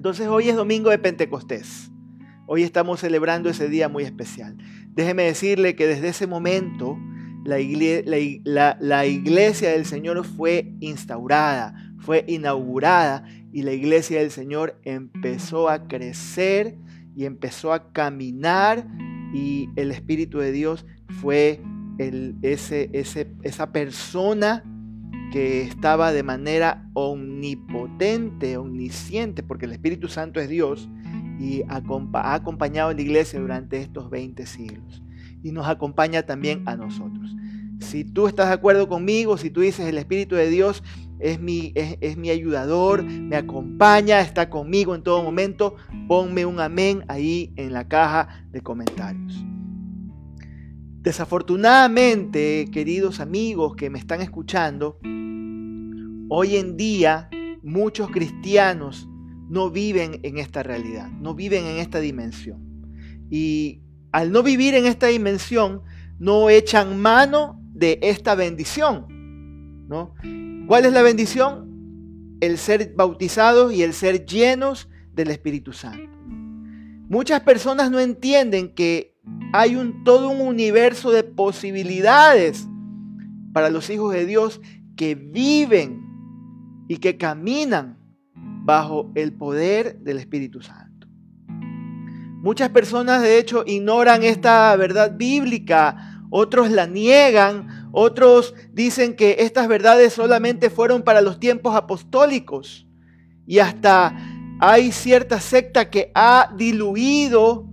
Entonces hoy es domingo de Pentecostés. Hoy estamos celebrando ese día muy especial. Déjeme decirle que desde ese momento la iglesia, del Señor fue instaurada, fue inaugurada y la iglesia del Señor empezó a crecer y empezó a caminar y el Espíritu de Dios fue el, esa persona que estaba de manera omnipotente, omnisciente, porque el Espíritu Santo es Dios y ha acompañado a la iglesia durante estos 20 siglos. Y nos acompaña también a nosotros. Si tú estás de acuerdo conmigo, si tú dices el Espíritu de Dios es mi, es, mi ayudador, me acompaña, está conmigo en todo momento, ponme un amén ahí en la caja de comentarios. Desafortunadamente, queridos amigos que me están escuchando, hoy en día muchos cristianos no viven en esta realidad, no viven en esta dimensión. Y al no vivir en esta dimensión, no echan mano de esta bendición. ¿no? ¿Cuál es la bendición? El ser bautizados y el ser llenos del Espíritu Santo. Muchas personas no entienden que hay un, todo un universo de posibilidades para los hijos de Dios que viven y que caminan bajo el poder del Espíritu Santo. Muchas personas de hecho ignoran esta verdad bíblica, otros la niegan, otros dicen que estas verdades solamente fueron para los tiempos apostólicos y hasta hay cierta secta que ha diluido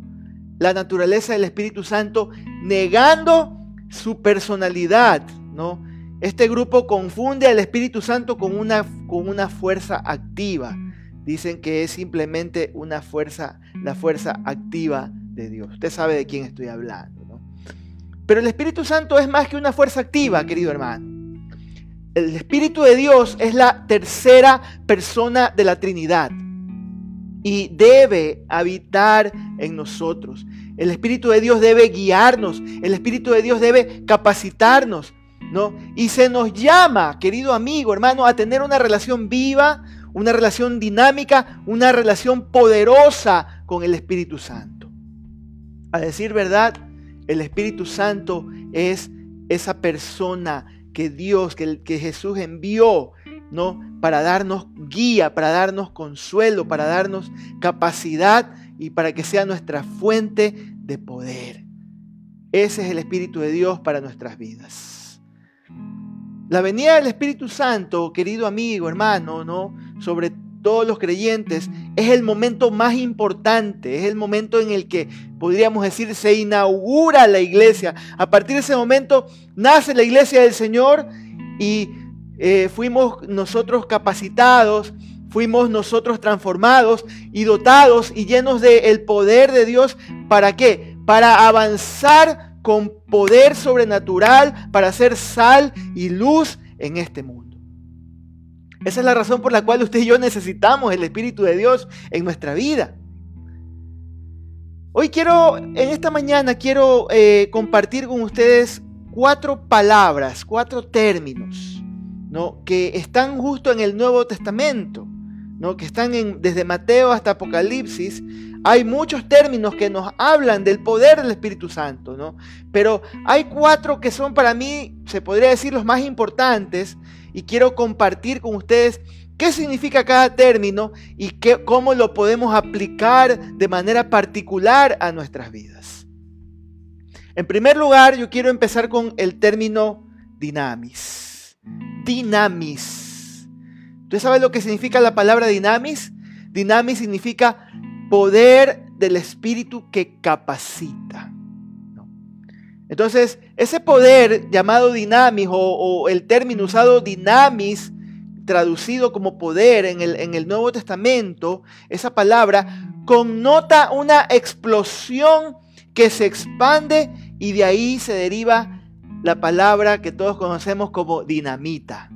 la naturaleza del Espíritu Santo, negando su personalidad, ¿no? Este grupo confunde al Espíritu Santo con una, con una fuerza activa. Dicen que es simplemente una fuerza, la fuerza activa de Dios. Usted sabe de quién estoy hablando, ¿no? Pero el Espíritu Santo es más que una fuerza activa, querido hermano. El Espíritu de Dios es la tercera persona de la Trinidad y debe habitar en nosotros. El Espíritu de Dios debe guiarnos, el Espíritu de Dios debe capacitarnos, ¿no? Y se nos llama, querido amigo, hermano, a tener una relación viva, una relación dinámica, una relación poderosa con el Espíritu Santo. A decir verdad, el Espíritu Santo es esa persona que Dios, que, que Jesús envió ¿no? Para darnos guía, para darnos consuelo, para darnos capacidad y para que sea nuestra fuente de poder. Ese es el Espíritu de Dios para nuestras vidas. La venida del Espíritu Santo, querido amigo, hermano, ¿no? Sobre todos los creyentes, es el momento más importante, es el momento en el que podríamos decir se inaugura la iglesia. A partir de ese momento nace la iglesia del Señor y eh, fuimos nosotros capacitados, fuimos nosotros transformados y dotados y llenos del poder de Dios. ¿Para qué? Para avanzar con poder sobrenatural, para hacer sal y luz en este mundo. Esa es la razón por la cual usted y yo necesitamos el Espíritu de Dios en nuestra vida. Hoy quiero, en esta mañana, quiero eh, compartir con ustedes cuatro palabras, cuatro términos ¿no? que están justo en el Nuevo Testamento, ¿no? que están desde Mateo hasta Apocalipsis. Hay muchos términos que nos hablan del poder del Espíritu Santo, ¿no? pero hay cuatro que son para mí, se podría decir, los más importantes y quiero compartir con ustedes qué significa cada término y qué, cómo lo podemos aplicar de manera particular a nuestras vidas. En primer lugar, yo quiero empezar con el término dinamis dinamis. ¿Tú sabes lo que significa la palabra dinamis? Dinamis significa poder del Espíritu que capacita. Entonces, ese poder llamado dinamis o, el término usado dinamis, traducido como poder en el, en el Nuevo Testamento, esa palabra connota una explosión que se expande y de ahí se deriva la palabra que todos conocemos como dinamita.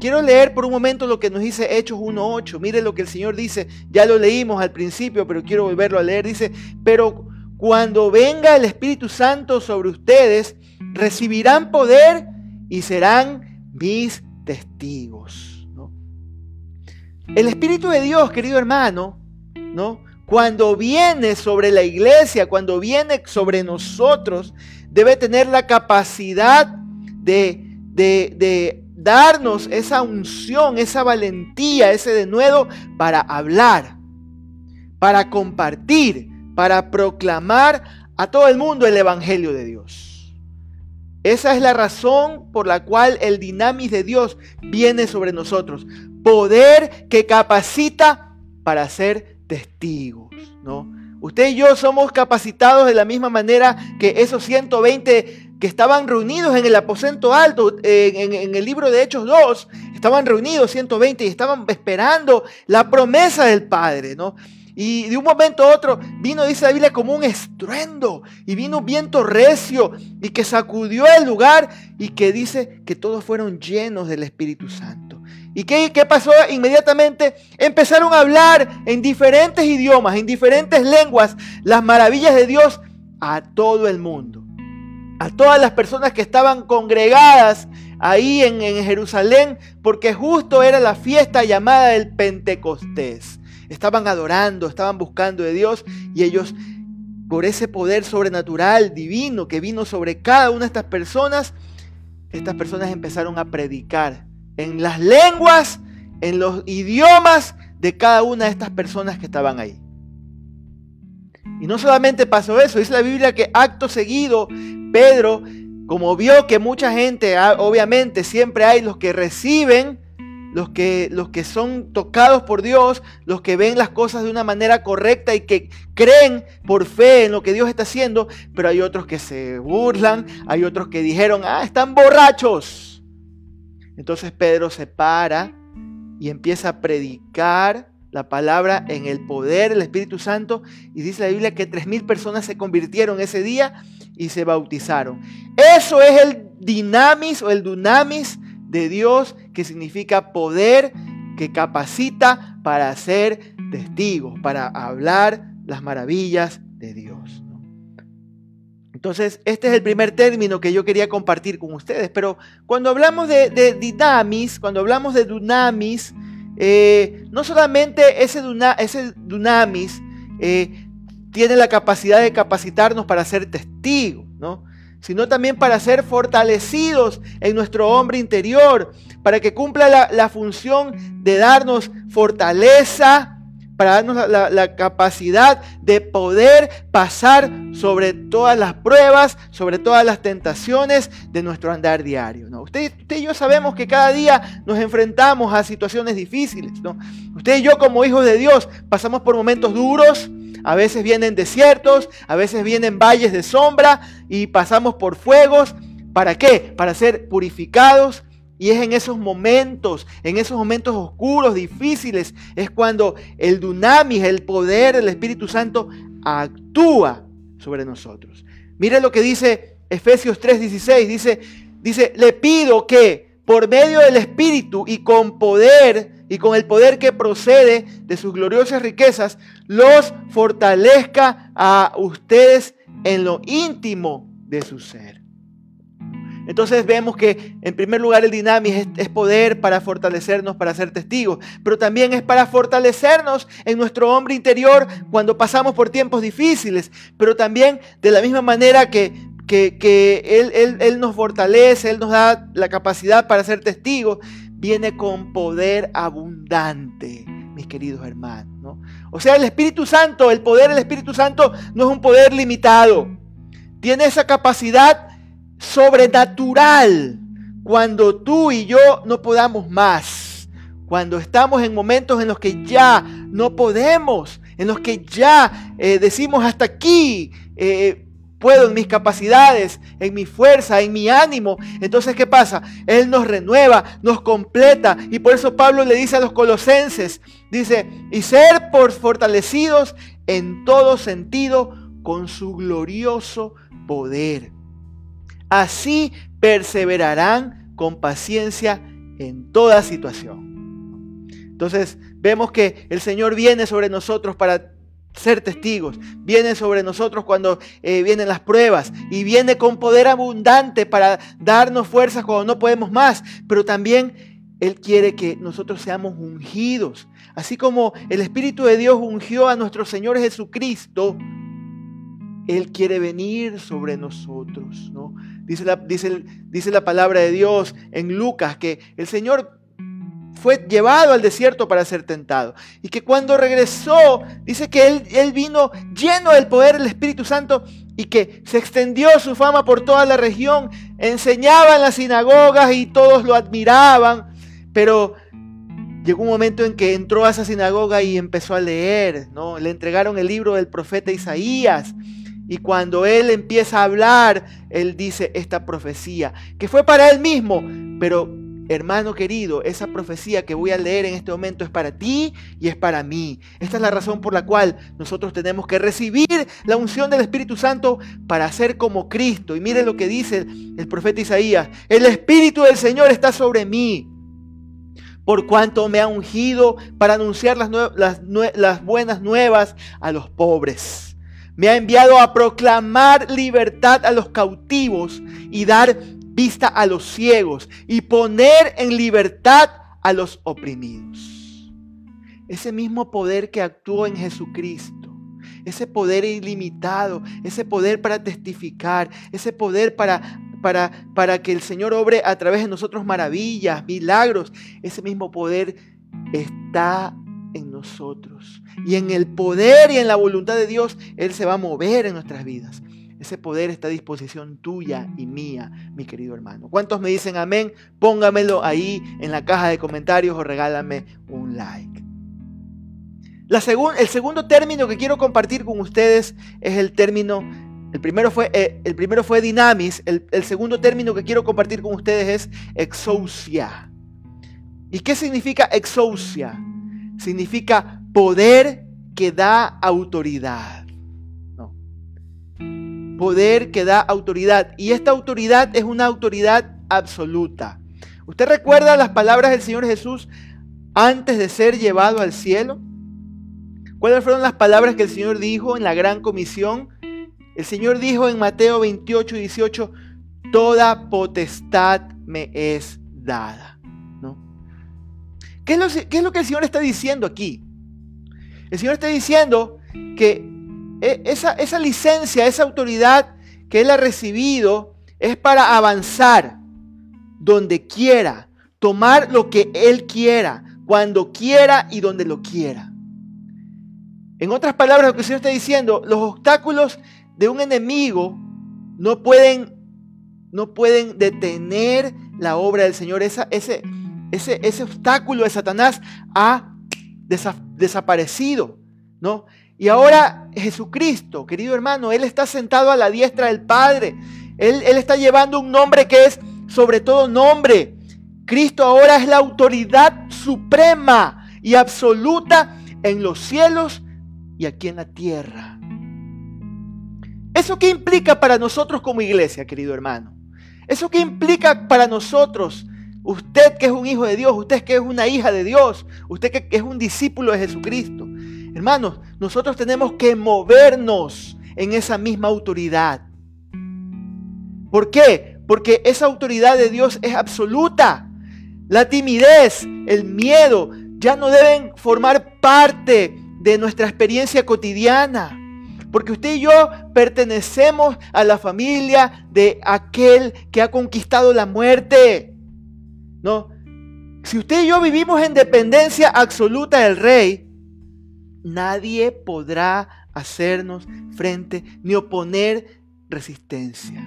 Quiero leer por un momento lo que nos dice Hechos 1.8. Mire lo que el Señor dice. Ya lo leímos al principio, pero quiero volverlo a leer. Dice, pero cuando venga el Espíritu Santo sobre ustedes, recibirán poder y serán mis testigos. El Espíritu de Dios, querido hermano, ¿no? Cuando viene sobre la iglesia, cuando viene sobre nosotros, debe tener la capacidad de, de, de darnos esa unción, esa valentía, ese denuedo para hablar, para compartir, para proclamar a todo el mundo el Evangelio de Dios. Esa es la razón por la cual el dinamis de Dios viene sobre nosotros. Poder que capacita para ser testigos, ¿no? Usted y yo somos capacitados de la misma manera que esos 120 que estaban reunidos en el aposento alto, en, el libro de Hechos 2, estaban reunidos 120 y estaban esperando la promesa del Padre, ¿no? Y de un momento a otro vino, dice la Biblia, como un estruendo. Y vino un viento recio y que sacudió el lugar y que dice que todos fueron llenos del Espíritu Santo. ¿Y qué, qué pasó inmediatamente? Empezaron a hablar en diferentes idiomas, en diferentes lenguas, las maravillas de Dios a todo el mundo. A todas las personas que estaban congregadas ahí en, en Jerusalén, porque justo era la fiesta llamada el Pentecostés. Estaban adorando, estaban buscando de Dios y ellos, por ese poder sobrenatural, divino, que vino sobre cada una de estas personas, estas personas empezaron a predicar en las lenguas, en los idiomas de cada una de estas personas que estaban ahí. Y no solamente pasó eso, dice la Biblia que acto seguido, Pedro, como vio que mucha gente, ah, obviamente siempre hay los que reciben los que, los que son tocados por Dios, los que ven las cosas de una manera correcta y que creen por fe en lo que Dios está haciendo, pero hay otros que se burlan, hay otros que dijeron, ah, están borrachos. Entonces Pedro se para y empieza a predicar la palabra en el poder del Espíritu Santo y dice la Biblia que tres mil personas se convirtieron ese día y se bautizaron. Eso es el dinamis o el dunamis de Dios que significa poder que capacita para ser testigos, para hablar las maravillas de Dios. Entonces, este es el primer término que yo quería compartir con ustedes. Pero cuando hablamos de, dinamis, cuando hablamos de dunamis, eh, no solamente ese, ese dunamis eh, tiene la capacidad de capacitarnos para ser testigos, ¿no? sino también para ser fortalecidos en nuestro hombre interior, para que cumpla la, función de darnos fortaleza, para darnos la, capacidad de poder pasar sobre todas las pruebas, sobre todas las tentaciones de nuestro andar diario. ¿no? Usted, y yo sabemos que cada día nos enfrentamos a situaciones difíciles. ¿no? Usted y yo como hijos de Dios pasamos por momentos duros, a veces vienen desiertos, a veces vienen valles de sombra y pasamos por fuegos. ¿Para qué? Para ser purificados. Y es en esos momentos, en esos momentos oscuros, difíciles, es cuando el dunamis, el poder del Espíritu Santo actúa sobre nosotros. Mire lo que dice Efesios 3:16. Dice, dice, le pido que por medio del Espíritu y con poder y con el poder que procede de sus gloriosas riquezas, los fortalezca a ustedes en lo íntimo de su ser. Entonces vemos que en primer lugar el dinamis es, poder para fortalecernos, para ser testigos, pero también es para fortalecernos en nuestro hombre interior cuando pasamos por tiempos difíciles, pero también de la misma manera que, que, él, él, nos fortalece, Él nos da la capacidad para ser testigos, viene con poder abundante, mis queridos hermanos. O sea, el Espíritu Santo, el poder del Espíritu Santo no es un poder limitado. Tiene esa capacidad sobrenatural cuando tú y yo no podamos más. Cuando estamos en momentos en los que ya no podemos, en los que ya eh, decimos hasta aquí. Eh, puedo en mis capacidades, en mi fuerza, en mi ánimo. Entonces, ¿qué pasa? Él nos renueva, nos completa. Y por eso Pablo le dice a los colosenses, dice, y ser por fortalecidos en todo sentido con su glorioso poder. Así perseverarán con paciencia en toda situación. Entonces, vemos que el Señor viene sobre nosotros para ser testigos. Viene sobre nosotros cuando eh, vienen las pruebas y viene con poder abundante para darnos fuerzas cuando no podemos más, pero también Él quiere que nosotros seamos ungidos. Así como el Espíritu de Dios ungió a nuestro Señor Jesucristo, Él quiere venir sobre nosotros. ¿no? Dice, la, dice, dice la palabra de Dios en Lucas que el Señor fue llevado al desierto para ser tentado. Y que cuando regresó, dice que él, él, vino lleno del poder del Espíritu Santo y que se extendió su fama por toda la región. Enseñaba en las sinagogas y todos lo admiraban. Pero llegó un momento en que entró a esa sinagoga y empezó a leer, ¿no? Le entregaron el libro del profeta Isaías. Y cuando él empieza a hablar, él dice esta profecía, que fue para él mismo, pero hermano querido, esa profecía que voy a leer en este momento es para ti y es para mí. Esta es la razón por la cual nosotros tenemos que recibir la unción del Espíritu Santo para ser como Cristo. Y miren lo que dice el profeta Isaías, el Espíritu del Señor está sobre mí por cuanto me ha ungido para anunciar las, las, buenas nuevas a los pobres. Me ha enviado a proclamar libertad a los cautivos y dar vista a los ciegos y poner en libertad a los oprimidos. Ese mismo poder que actuó en Jesucristo, ese poder ilimitado, ese poder para testificar, ese poder para para, que el Señor obre a través de nosotros maravillas, milagros. Ese mismo poder está en nosotros. Y en el poder y en la voluntad de Dios, Él se va a mover en nuestras vidas. Ese poder está a disposición tuya y mía, mi querido hermano. ¿Cuántos me dicen amén? Póngamelo ahí en la caja de comentarios o regálame un like. La el segundo término que quiero compartir con ustedes es el término el primero fue, eh, el primero fue dinamis, el, el, segundo término que quiero compartir con ustedes es exousia. ¿Y qué significa exousia? Significa poder que da autoridad. No. Poder que da autoridad. Y esta autoridad es una autoridad absoluta. ¿Usted recuerda las palabras del Señor Jesús antes de ser llevado al cielo? ¿Cuáles fueron las palabras que el Señor dijo en la gran comisión? El Señor dijo en Mateo 28 y 18, toda potestad me es dada. ¿Qué, es lo, ¿Qué es lo que el Señor está diciendo aquí? El Señor está diciendo que e, esa, esa licencia, esa autoridad que Él ha recibido es para avanzar donde quiera, tomar lo que Él quiera, cuando quiera y donde lo quiera. En otras palabras, lo que el Señor está diciendo, los obstáculos de un enemigo no pueden, no pueden detener la obra del Señor. ese, ese, ese obstáculo de Satanás ha desaparecido. ¿no? Y ahora Jesucristo, querido hermano, Él está sentado a la diestra del Padre. Él, él está llevando un nombre que es sobre todo nombre. Cristo ahora es la autoridad suprema y absoluta en los cielos y aquí en la tierra. ¿Eso qué implica para nosotros como iglesia, querido hermano? ¿Eso qué implica para nosotros? Usted que es un hijo de Dios, usted que es una hija de Dios, usted que es un discípulo de Jesucristo. Hermanos, nosotros tenemos que movernos en esa misma autoridad. ¿Por qué? Porque esa autoridad de Dios es absoluta. La timidez, el miedo, ya no deben formar parte de nuestra experiencia cotidiana. Porque usted y yo pertenecemos a la familia de aquel que ha conquistado la muerte. ¿No? Si usted y yo vivimos en dependencia absoluta del rey, nadie podrá hacernos frente ni oponer resistencia.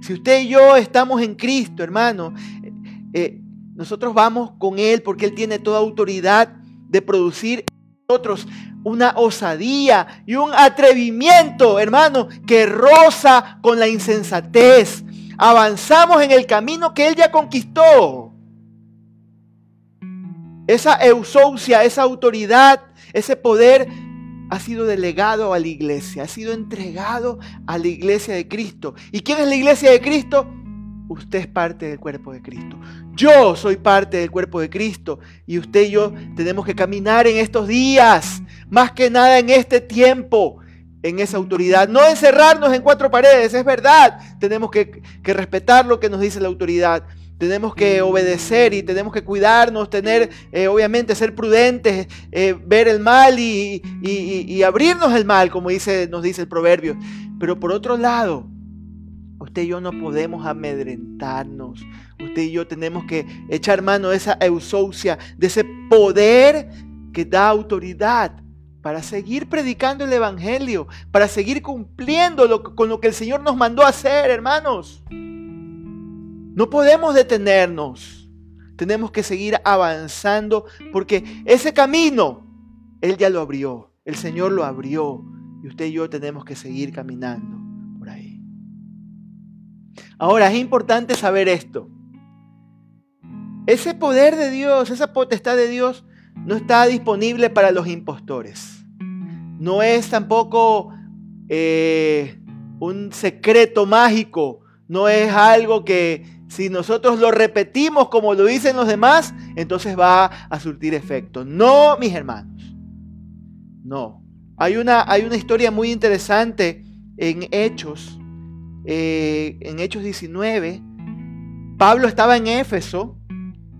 Si usted y yo estamos en Cristo, hermano, eh, eh, nosotros vamos con Él porque Él tiene toda autoridad de producir nosotros una osadía y un atrevimiento, hermano, que roza con la insensatez. Avanzamos en el camino que Él ya conquistó. Esa eusousia, esa autoridad, ese poder ha sido delegado a la iglesia, ha sido entregado a la iglesia de Cristo. ¿Y quién es la iglesia de Cristo? Usted es parte del cuerpo de Cristo. Yo soy parte del cuerpo de Cristo y usted y yo tenemos que caminar en estos días, más que nada en este tiempo, en esa autoridad. No encerrarnos en cuatro paredes, es verdad. Tenemos que, respetar lo que nos dice la autoridad, tenemos que obedecer y tenemos que cuidarnos, tener, eh, obviamente, ser prudentes, eh, ver el mal y, y, abrirnos el mal, como dice, nos dice el proverbio. Pero por otro lado, usted y yo no podemos amedrentarnos. Usted y yo tenemos que echar mano de esa eusoucia, de ese poder que da autoridad para seguir predicando el Evangelio, para seguir cumpliendo con lo que el Señor nos mandó a hacer, hermanos. No podemos detenernos. Tenemos que seguir avanzando porque ese camino, Él ya lo abrió. El Señor lo abrió. Y usted y yo tenemos que seguir caminando por ahí. Ahora, es importante saber esto. Ese poder de Dios, esa potestad de Dios, no está disponible para los impostores. No es tampoco eh, un secreto mágico. No es algo que si nosotros lo repetimos como lo dicen los demás, entonces va a surtir efecto. No, mis hermanos. No. Hay una, hay una historia muy interesante en Hechos, eh, en Hechos 19. Pablo estaba en Éfeso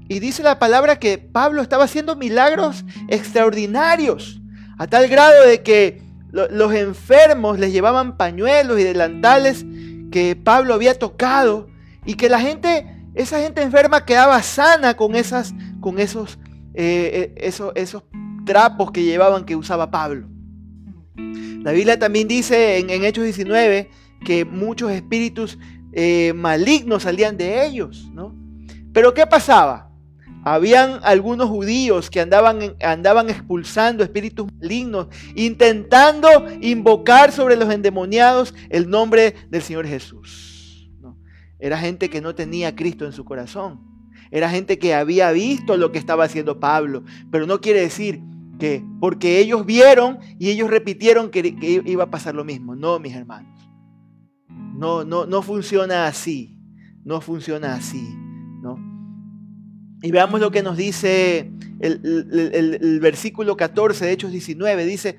y dice la palabra que Pablo estaba haciendo milagros extraordinarios, a tal grado de que los enfermos les llevaban pañuelos y delantales que Pablo había tocado y que la gente, esa gente enferma quedaba sana con, esas, con esos, eh, eh, esos, esos trapos que llevaban que usaba Pablo. La Biblia también dice en, Hechos 19 que muchos espíritus eh, malignos salían de ellos, ¿no? Pero ¿qué pasaba? Habían algunos judíos que andaban, andaban expulsando espíritus malignos, intentando invocar sobre los endemoniados el nombre del Señor Jesús. Era gente que no tenía Cristo en su corazón. Era gente que había visto lo que estaba haciendo Pablo. Pero no quiere decir que porque ellos vieron y ellos repitieron que, iba a pasar lo mismo. No, mis hermanos. No, no, no funciona así. No funciona así. Y veamos lo que nos dice el, versículo 14 de Hechos 19. Dice,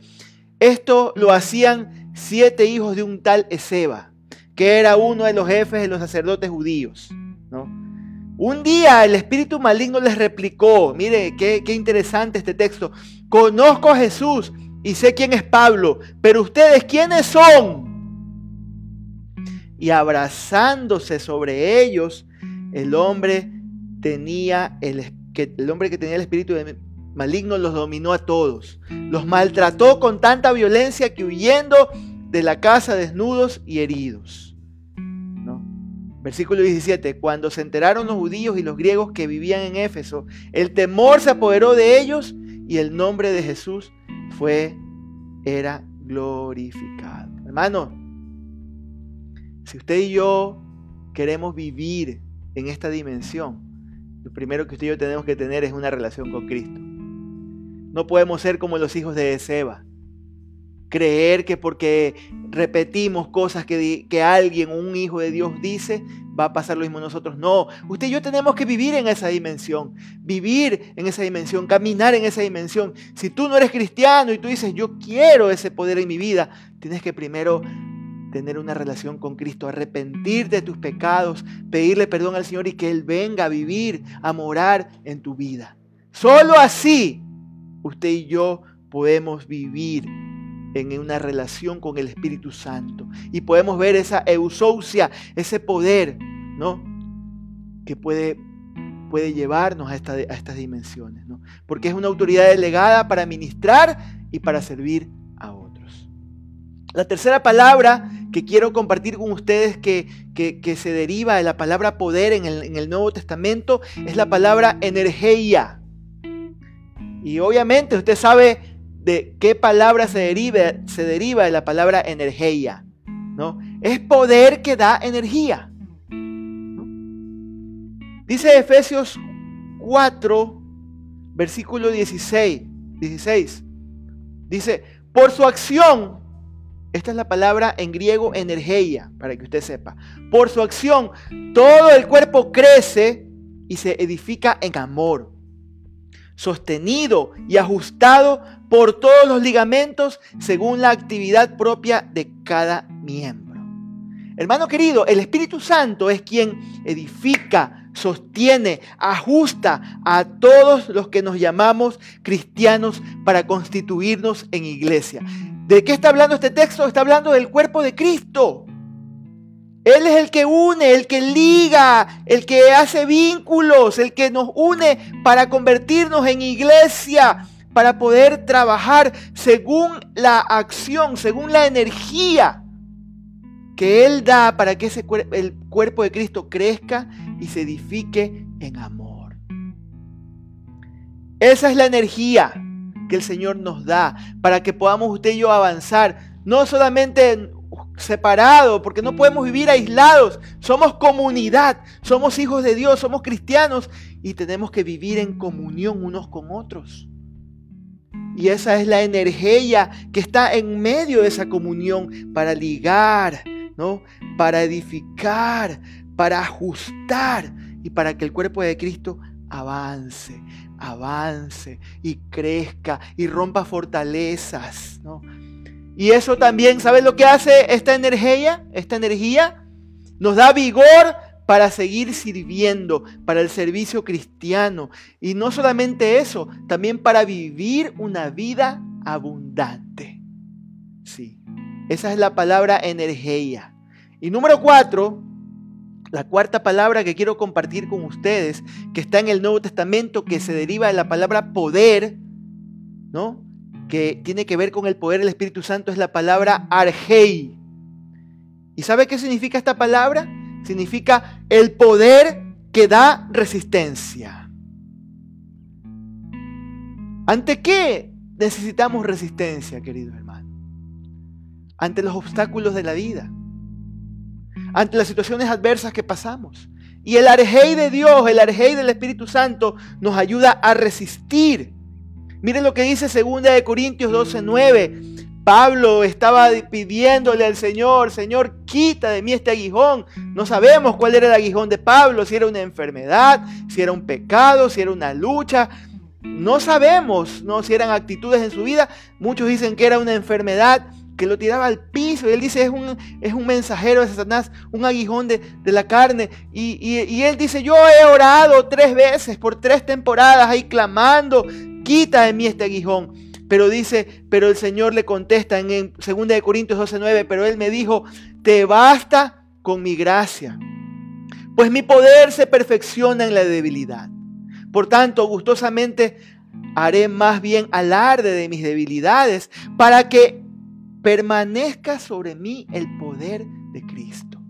esto lo hacían siete hijos de un tal Ezeba, que era uno de los jefes de los sacerdotes judíos. Un día el espíritu maligno les replicó, mire qué, qué interesante este texto, conozco a Jesús y sé quién es Pablo, pero ustedes quiénes son. Y abrazándose sobre ellos, el hombre tenía el, que, el hombre que tenía el espíritu maligno los dominó a todos. Los maltrató con tanta violencia que huyendo de la casa desnudos y heridos. Versículo 17. Cuando se enteraron los judíos y los griegos que vivían en Éfeso, el temor se apoderó de ellos y el nombre de Jesús fue, era glorificado. Hermano, si usted y yo queremos vivir en esta dimensión, lo primero que usted y yo tenemos que tener es una relación con Cristo. No podemos ser como los hijos de Ezeba. Creer que porque repetimos cosas que, que alguien, un hijo de Dios dice, va a pasar lo mismo nosotros. No, usted y yo tenemos que vivir en esa dimensión, vivir en esa dimensión, caminar en esa dimensión. Si tú no eres cristiano y tú dices, yo quiero ese poder en mi vida, tienes que primero tener una relación con Cristo, arrepentir de tus pecados, pedirle perdón al Señor y que Él venga a vivir, a morar en tu vida. Solo así usted y yo podemos vivir en una relación con el Espíritu Santo y podemos ver esa eusousia, ese poder, ¿no? Que puede, puede llevarnos a, esta, a estas dimensiones, ¿no? Porque es una autoridad delegada para ministrar y para servir a otros. La tercera palabra que quiero compartir con ustedes que, se deriva de la palabra poder en el, Nuevo Testamento es la palabra energía. Y obviamente usted sabe de qué palabra se deriva, se deriva de la palabra energía. ¿no? Es poder que da energía. Dice Efesios 4, versículo 16, 16. Dice, por su acción esta es la palabra en griego energía, para que usted sepa. Por su acción, todo el cuerpo crece y se edifica en amor, sostenido y ajustado por todos los ligamentos según la actividad propia de cada miembro. Hermano querido, el Espíritu Santo es quien edifica, sostiene, ajusta a todos los que nos llamamos cristianos para constituirnos en iglesia. ¿De qué está hablando este texto? Está hablando del cuerpo de Cristo. Él es el que une, el que liga, el que hace vínculos, el que nos une para convertirnos en iglesia, para poder trabajar según la acción, según la energía que Él da para que ese el cuerpo de Cristo crezca y se edifique en amor. Esa es la energía que el Señor nos da para que podamos usted y yo avanzar, no solamente separados, porque no podemos vivir aislados, somos comunidad, somos hijos de Dios, somos cristianos y tenemos que vivir en comunión unos con otros. Y esa es la energía que está en medio de esa comunión para ligar, ¿no? Para edificar, para ajustar y para que el cuerpo de Cristo avance, avance y crezca y rompa fortalezas, Y eso también, ¿sabes lo que hace esta energía? Esta energía nos da vigor para seguir sirviendo, para el servicio cristiano. Y no solamente eso, también para vivir una vida abundante. Sí, esa es la palabra energía. Y número cuatro, la cuarta palabra que quiero compartir con ustedes, que está en el Nuevo Testamento, que se deriva de la palabra poder, ¿no? Que tiene que ver con el poder del Espíritu Santo, es la palabra argei. ¿Y sabe qué significa esta palabra? Significa el poder que da resistencia. ¿Ante qué necesitamos resistencia, querido hermano? Ante los obstáculos de la vida ante las situaciones adversas que pasamos. Y el arjei de Dios, el arjei del Espíritu Santo nos ayuda a resistir. Miren lo que dice 2 de Corintios 12:9. Pablo estaba pidiéndole al Señor, Señor, quita de mí este aguijón. No sabemos cuál era el aguijón de Pablo, si era una enfermedad, si era un pecado, si era una lucha. No sabemos ¿no? si eran actitudes en su vida. Muchos dicen que era una enfermedad que lo tiraba al piso. Y él dice, es un, es un mensajero de Satanás, un aguijón de, la carne. Y, y, él dice, yo he orado tres veces por tres temporadas ahí clamando, quita de mí este aguijón. Pero dice, pero el Señor le contesta en 2 de Corintios 12:9, pero él me dijo, te basta con mi gracia, pues mi poder se perfecciona en la debilidad. Por tanto, gustosamente haré más bien alarde de mis debilidades para que permanezca sobre mí el poder de Cristo.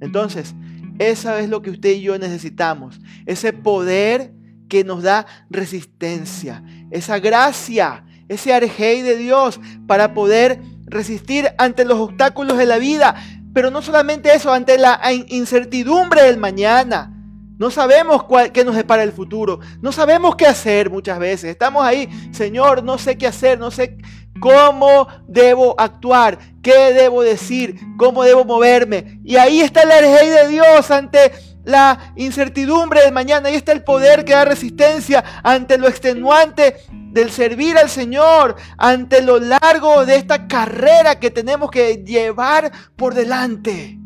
Entonces, esa es lo que usted y yo necesitamos. Ese poder que nos da resistencia. Esa gracia, ese arjei de Dios para poder resistir ante los obstáculos de la vida. Pero no solamente eso, ante la incertidumbre del mañana. No sabemos cuál, qué nos depara el futuro. No sabemos qué hacer muchas veces. Estamos ahí, Señor, no sé qué hacer, no sé ¿Cómo debo actuar? ¿Qué debo decir? ¿Cómo debo moverme? Y ahí está el rey de Dios ante la incertidumbre del mañana. Ahí está el poder que da resistencia ante lo extenuante del servir al Señor, ante lo largo de esta carrera que tenemos que llevar por delante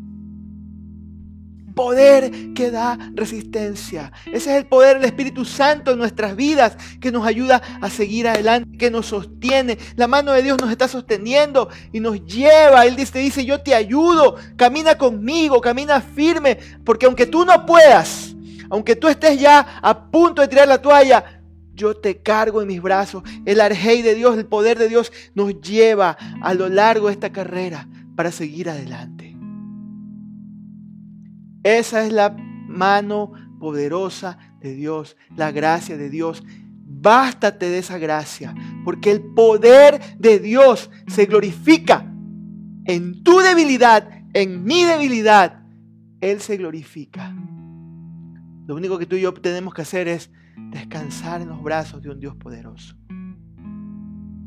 poder que da resistencia. Ese es el poder del Espíritu Santo en nuestras vidas que nos ayuda a seguir adelante, que nos sostiene. La mano de Dios nos está sosteniendo y nos lleva. Él dice, dice, yo te ayudo, camina conmigo, camina firme, porque aunque tú no puedas, aunque tú estés ya a punto de tirar la toalla, yo te cargo en mis brazos. El arjei de Dios, el poder de Dios nos lleva a lo largo de esta carrera para seguir adelante. Esa es la mano poderosa de Dios, la gracia de Dios. Bástate de esa gracia, porque el poder de Dios se glorifica en tu debilidad, en mi debilidad. Él se glorifica. Lo único que tú y yo tenemos que hacer es descansar en los brazos de un Dios poderoso.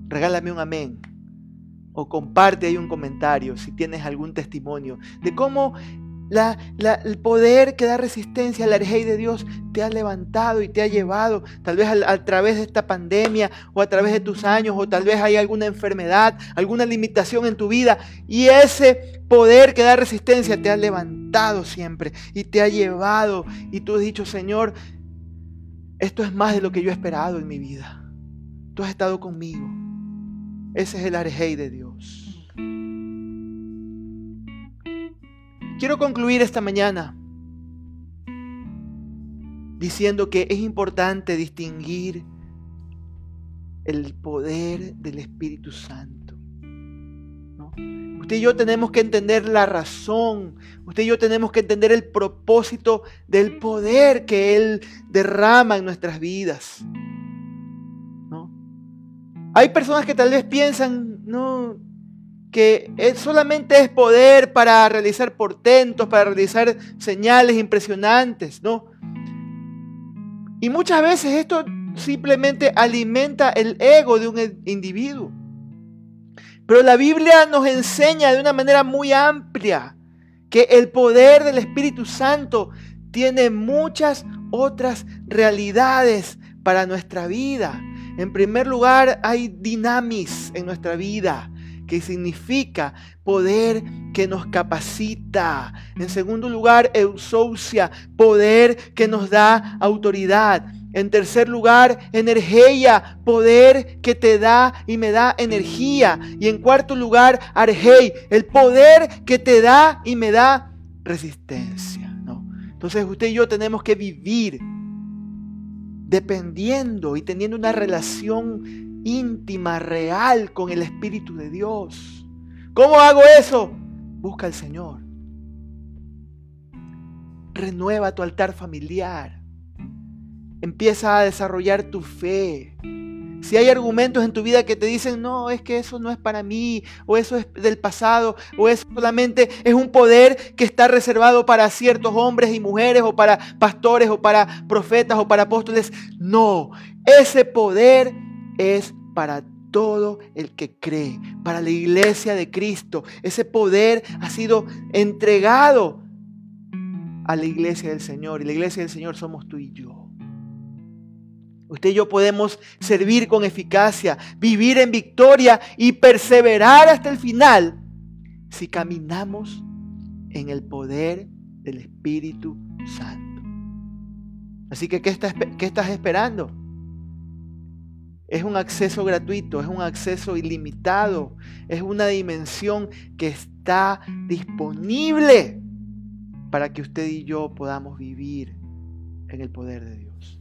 Regálame un amén o comparte ahí un comentario si tienes algún testimonio de cómo el poder que da resistencia al arjei de Dios te ha levantado y te ha llevado, tal vez a, través de esta pandemia o a través de tus años, o tal vez hay alguna enfermedad, alguna limitación en tu vida, y ese poder que da resistencia te ha levantado siempre y te ha llevado y tú has dicho, Señor, esto es más de lo que yo he esperado en mi vida. Tú has estado conmigo. Ese es el arjei de Dios. Quiero concluir esta mañana diciendo que es importante distinguir el poder del Espíritu Santo. Usted y yo tenemos que entender la razón, usted y yo tenemos que entender el propósito del poder que Él derrama en nuestras vidas. Hay personas que tal vez piensan, no, que solamente es poder para realizar portentos, para realizar señales impresionantes, ¿no? Y muchas veces esto simplemente alimenta el ego de un individuo. Pero la Biblia nos enseña de una manera muy amplia que el poder del Espíritu Santo tiene muchas otras realidades para nuestra vida. En primer lugar, hay dinamis en nuestra vida, que significa poder que nos capacita. En segundo lugar, eusousia, poder que nos da autoridad. En tercer lugar, energía, poder que te da y me da energía. Y en cuarto lugar, argei, el poder que te da y me da resistencia. ¿no? Entonces usted y yo tenemos que vivir dependiendo y teniendo una relación íntima, real con el Espíritu de Dios. ¿Cómo hago eso? Busca al Señor. Renueva tu altar familiar. Empieza a desarrollar tu fe. Si hay argumentos en tu vida que te dicen, no, es que eso no es para mí, o eso es del pasado, o eso solamente es un poder que está reservado para ciertos hombres y mujeres, o para pastores, o para profetas, o para apóstoles. No, ese poder es para todo el que cree, para la iglesia de Cristo. Ese poder ha sido entregado a la iglesia del Señor, y la iglesia del Señor somos tú y yo. Usted y yo podemos servir con eficacia, vivir en victoria y perseverar hasta el final si caminamos en el poder del Espíritu Santo. Así que, ¿qué estás, qué estás esperando? Es un acceso gratuito, es un acceso ilimitado, es una dimensión que está disponible para que usted y yo podamos vivir en el poder de Dios.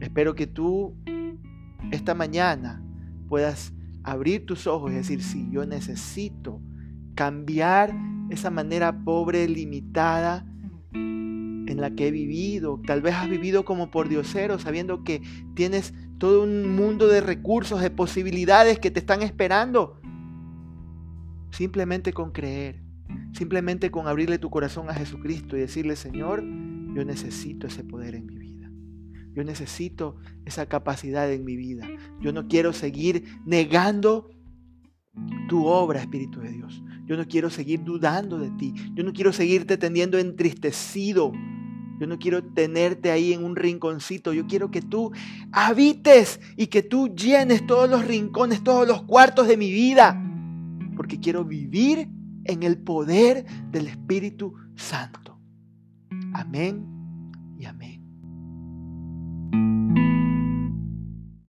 Espero que tú esta mañana puedas abrir tus ojos y decir, sí, yo necesito cambiar esa manera pobre, limitada en la que he vivido. Tal vez has vivido como por diosero, sabiendo que tienes todo un mundo de recursos, de posibilidades que te están esperando. Simplemente con creer, simplemente con abrirle tu corazón a Jesucristo y decirle, Señor, yo necesito ese poder en mi vida. Yo necesito esa capacidad en mi vida. Yo no quiero seguir negando tu obra, Espíritu de Dios. Yo no quiero seguir dudando de ti. Yo no quiero seguirte teniendo entristecido. Yo no quiero tenerte ahí en un rinconcito. Yo quiero que tú habites y que tú llenes todos los rincones, todos los cuartos de mi vida. Porque quiero vivir en el poder del Espíritu Santo. Amén y amén.